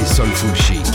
Garage Soulful Chic.